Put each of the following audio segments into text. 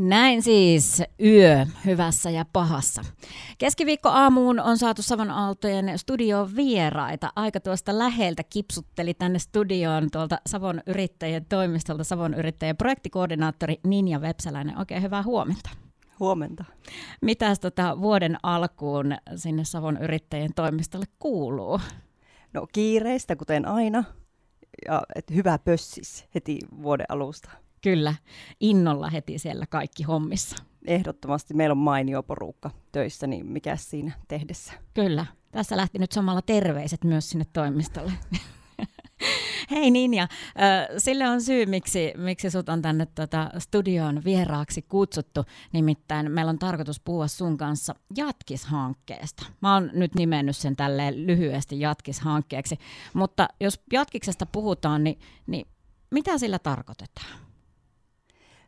Näin siis yö hyvässä ja pahassa. Keskiviikko aamuun on saatu Savon Aaltojen studioon vieraita. Aika tuosta läheltä kipsutteli tänne studioon tuolta Savon yrittäjien toimistolta Savon yrittäjien projektikoordinaattori Ninja Vepsäläinen. Oikein hyvää huomenta. Huomenta. Mitäs tota vuoden alkuun sinne Savon yrittäjien toimistolle kuuluu? No kiireistä, kuten aina. Ja et hyvä pössis heti vuoden alusta. Kyllä, innolla heti siellä kaikki hommissa. Ehdottomasti meillä on mainio porukka töissä, niin mikä siinä tehdessä? Kyllä, tässä lähti nyt samalla terveiset myös sinne toimistolle. Hei Ninja, sille on syy, miksi, miksi sut on tänne tuota studioon vieraaksi kutsuttu. Nimittäin meillä on tarkoitus puhua sun kanssa Jatkis-hankkeesta. Mä oon nyt nimennyt sen tälleen lyhyesti Jatkis-hankkeeksi. Mutta jos Jatkiksesta puhutaan, niin, niin mitä sillä tarkoitetaan?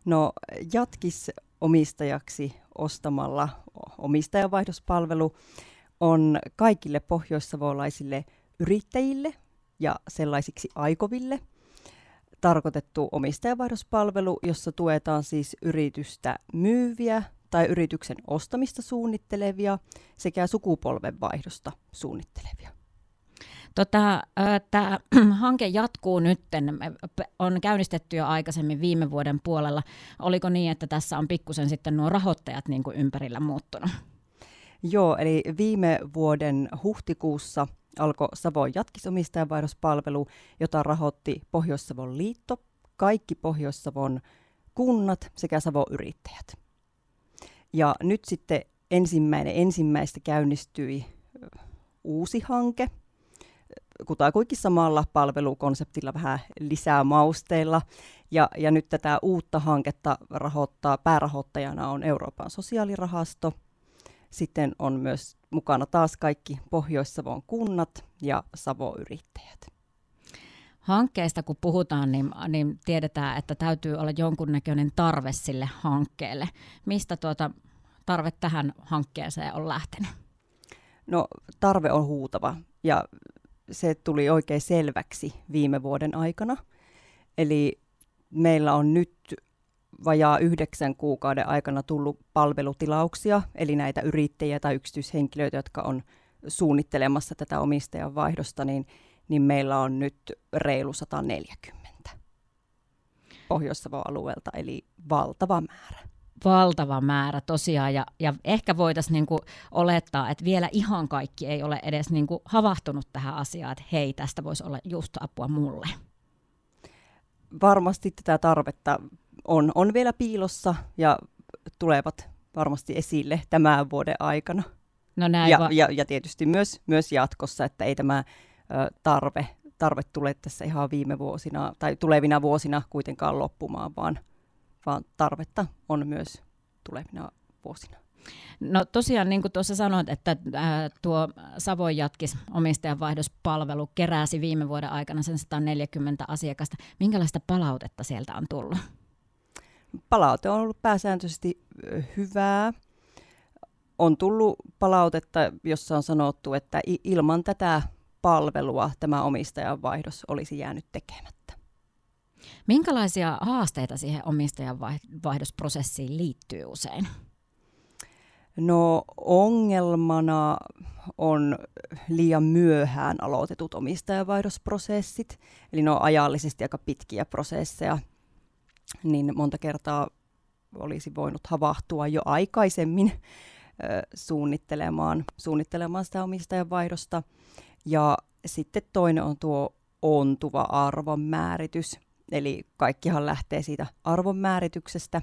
No jatkis omistajaksi ostamalla omistajavaihdospalvelu on kaikille pohjoissavolaisille yrittäjille ja sellaisiksi aikoville tarkoitettu omistajavaihdospalvelu, jossa tuetaan siis yritystä myyviä tai yrityksen ostamista suunnittelevia sekä sukupolvenvaihdosta suunnittelevia. Tota, Tämä hanke jatkuu nyt, on käynnistetty jo aikaisemmin viime vuoden puolella. Oliko niin, että tässä on pikkusen sitten nuo rahoittajat niin kuin ympärillä muuttunut? Joo, eli viime vuoden huhtikuussa alkoi Savon jatkisomistajavaihdospalvelu, jota rahoitti Pohjois-Savon liitto, kaikki Pohjois-Savon kunnat sekä Savon yrittäjät. Ja nyt sitten ensimmäinen ensimmäistä käynnistyi uusi hanke, kutakuinkin samalla palvelukonseptilla vähän lisää mausteilla. Ja, ja nyt tätä uutta hanketta rahoittaa, päärahoittajana on Euroopan sosiaalirahasto. Sitten on myös mukana taas kaikki Pohjois-Savon kunnat ja Savo-yrittäjät. Hankkeesta kun puhutaan, niin, niin tiedetään, että täytyy olla jonkunnäköinen tarve sille hankkeelle. Mistä tuota tarve tähän hankkeeseen on lähtenyt? No tarve on huutava ja se tuli oikein selväksi viime vuoden aikana. Eli meillä on nyt vajaa yhdeksän kuukauden aikana tullut palvelutilauksia, eli näitä yrittäjiä tai yksityishenkilöitä, jotka on suunnittelemassa tätä omistajan vaihdosta, niin, niin meillä on nyt reilu 140 pohjois alueelta, eli valtava määrä valtava määrä tosiaan, ja, ja ehkä voitaisiin niinku olettaa, että vielä ihan kaikki ei ole edes niinku havahtunut tähän asiaan, että hei, tästä voisi olla just apua mulle. Varmasti tätä tarvetta on, on vielä piilossa ja tulevat varmasti esille tämän vuoden aikana. No näin ja, va- ja, ja tietysti myös, myös jatkossa, että ei tämä ö, tarve, tarve tule tässä ihan viime vuosina tai tulevina vuosina kuitenkaan loppumaan, vaan vaan tarvetta on myös tulevina vuosina. No tosiaan, niin kuin tuossa sanoit, että ää, tuo Savon jatkis omistajanvaihdospalvelu keräsi viime vuoden aikana sen 140 asiakasta. Minkälaista palautetta sieltä on tullut? Palaute on ollut pääsääntöisesti hyvää. On tullut palautetta, jossa on sanottu, että ilman tätä palvelua tämä omistajanvaihdos olisi jäänyt tekemättä. Minkälaisia haasteita siihen omistajan vaihdosprosessiin liittyy usein? No ongelmana on liian myöhään aloitetut omistajavaihdosprosessit, eli ne on ajallisesti aika pitkiä prosesseja, niin monta kertaa olisi voinut havahtua jo aikaisemmin suunnittelemaan, suunnittelemaan sitä omistajavaihdosta. Ja sitten toinen on tuo ontuva arvon määritys, Eli kaikkihan lähtee siitä arvonmäärityksestä.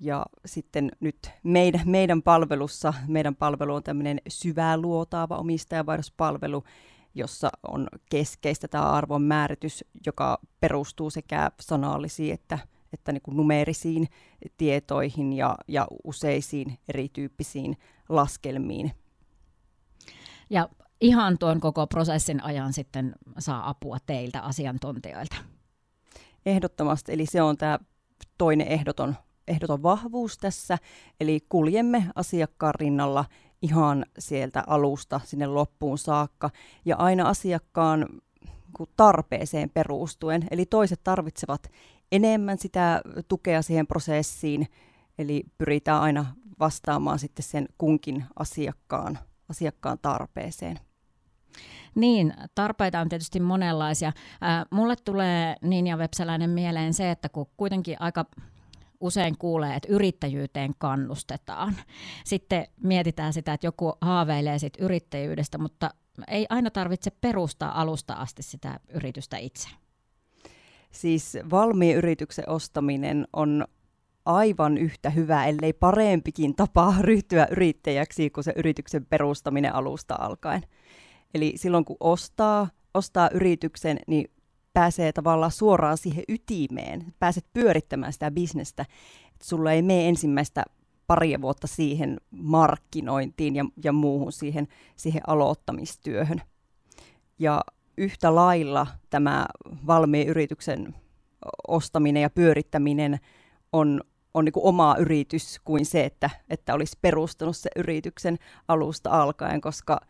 Ja sitten nyt meidän, meidän palvelussa, meidän palvelu on tämmöinen syvää luotaava omistajavaihdospalvelu, jossa on keskeistä tämä arvonmääritys, joka perustuu sekä sanallisiin että, että niin kuin numerisiin tietoihin ja, ja useisiin erityyppisiin laskelmiin. Ja ihan tuon koko prosessin ajan sitten saa apua teiltä asiantuntijoilta? Ehdottomasti, eli se on tämä toinen ehdoton, ehdoton vahvuus tässä, eli kuljemme asiakkaan rinnalla ihan sieltä alusta sinne loppuun saakka, ja aina asiakkaan tarpeeseen perustuen. Eli toiset tarvitsevat enemmän sitä tukea siihen prosessiin, eli pyritään aina vastaamaan sitten sen kunkin asiakkaan, asiakkaan tarpeeseen. Niin, tarpeita on tietysti monenlaisia. Äh, mulle tulee niin ja Vepsäläinen mieleen se, että kun kuitenkin aika usein kuulee, että yrittäjyyteen kannustetaan. Sitten mietitään sitä, että joku haaveilee sit yrittäjyydestä, mutta ei aina tarvitse perustaa alusta asti sitä yritystä itse. Siis valmiin yrityksen ostaminen on aivan yhtä hyvä, ellei parempikin tapa ryhtyä yrittäjäksi kuin se yrityksen perustaminen alusta alkaen. Eli silloin kun ostaa, ostaa yrityksen, niin pääsee tavallaan suoraan siihen ytimeen, pääset pyörittämään sitä bisnestä, että sulla ei mene ensimmäistä paria vuotta siihen markkinointiin ja, ja muuhun siihen, siihen aloittamistyöhön. Ja yhtä lailla tämä valmiin yrityksen ostaminen ja pyörittäminen on, on niin kuin oma yritys kuin se, että, että olisi perustanut se yrityksen alusta alkaen, koska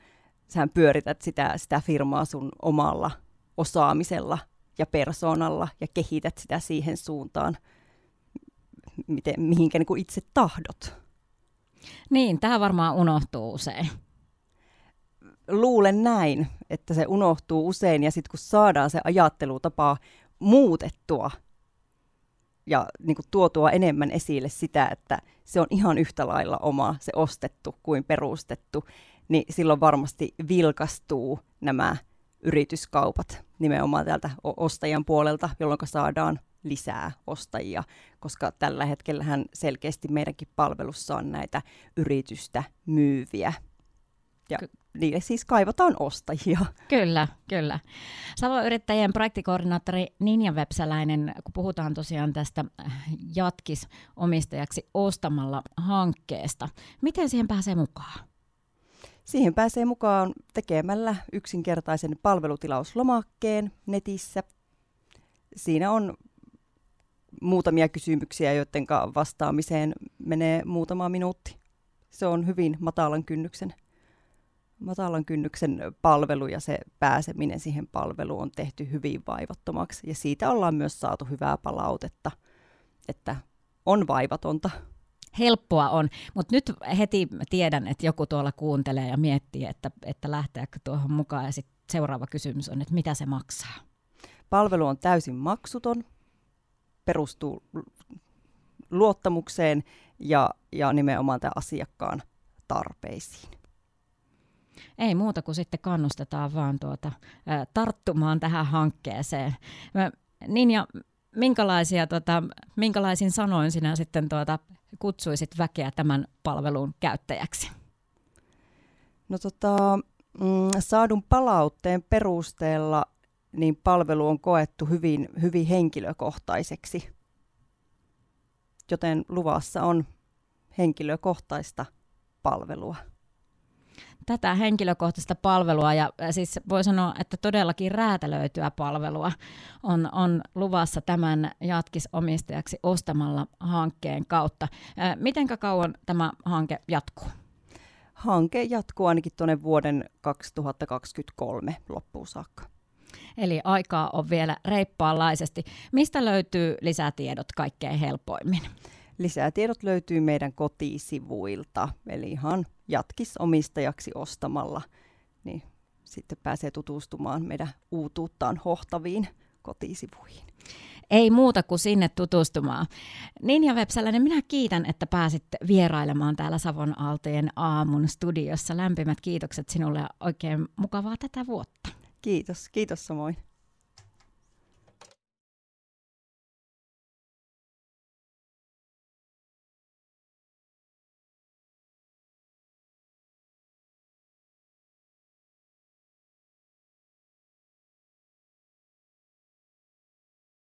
sähän pyörität sitä, sitä firmaa sun omalla osaamisella ja persoonalla ja kehität sitä siihen suuntaan, miten, mihinkä niin kuin itse tahdot. Niin, tämä varmaan unohtuu usein. Luulen näin, että se unohtuu usein ja sitten kun saadaan se ajattelutapa muutettua ja niin kuin tuotua enemmän esille sitä, että se on ihan yhtä lailla oma, se ostettu kuin perustettu, niin silloin varmasti vilkastuu nämä yrityskaupat nimenomaan täältä ostajan puolelta, jolloin saadaan lisää ostajia, koska tällä hetkellähän selkeästi meidänkin palvelussa on näitä yritystä myyviä. Ja Ky- niille siis kaivataan ostajia. Kyllä, kyllä. Savon yrittäjien projektikoordinaattori Ninja Vepsäläinen, kun puhutaan tosiaan tästä jatkis omistajaksi ostamalla hankkeesta, miten siihen pääsee mukaan? Siihen pääsee mukaan tekemällä yksinkertaisen palvelutilauslomakkeen netissä. Siinä on muutamia kysymyksiä, joiden vastaamiseen menee muutama minuutti. Se on hyvin matalan kynnyksen, matalan kynnyksen palvelu ja se pääseminen siihen palveluun on tehty hyvin vaivattomaksi. Ja siitä ollaan myös saatu hyvää palautetta, että on vaivatonta helppoa on, mutta nyt heti tiedän, että joku tuolla kuuntelee ja miettii, että, että lähteekö tuohon mukaan ja sitten seuraava kysymys on, että mitä se maksaa? Palvelu on täysin maksuton, perustuu luottamukseen ja, ja nimenomaan tämän asiakkaan tarpeisiin. Ei muuta kuin sitten kannustetaan vaan tuota, ä, tarttumaan tähän hankkeeseen. Mä, niin ja minkälaisia, tota, minkälaisin sanoin sinä sitten tuota, kutsuisit väkeä tämän palvelun käyttäjäksi? No tota, mm, saadun palautteen perusteella niin palvelu on koettu hyvin, hyvin henkilökohtaiseksi, joten luvassa on henkilökohtaista palvelua tätä henkilökohtaista palvelua ja siis voi sanoa, että todellakin räätälöityä palvelua on, on luvassa tämän jatkisomistajaksi ostamalla hankkeen kautta. Miten kauan tämä hanke jatkuu? Hanke jatkuu ainakin tuonne vuoden 2023 loppuun saakka. Eli aikaa on vielä reippaanlaisesti. Mistä löytyy lisätiedot kaikkein helpoimmin? Lisätiedot löytyy meidän kotisivuilta, eli ihan jatkis omistajaksi ostamalla, niin sitten pääsee tutustumaan meidän uutuuttaan hohtaviin kotisivuihin. Ei muuta kuin sinne tutustumaan. Ninja Vepsäläinen, minä kiitän, että pääsit vierailemaan täällä Savon Aaltojen aamun studiossa. Lämpimät kiitokset sinulle ja oikein mukavaa tätä vuotta. Kiitos, kiitos samoin.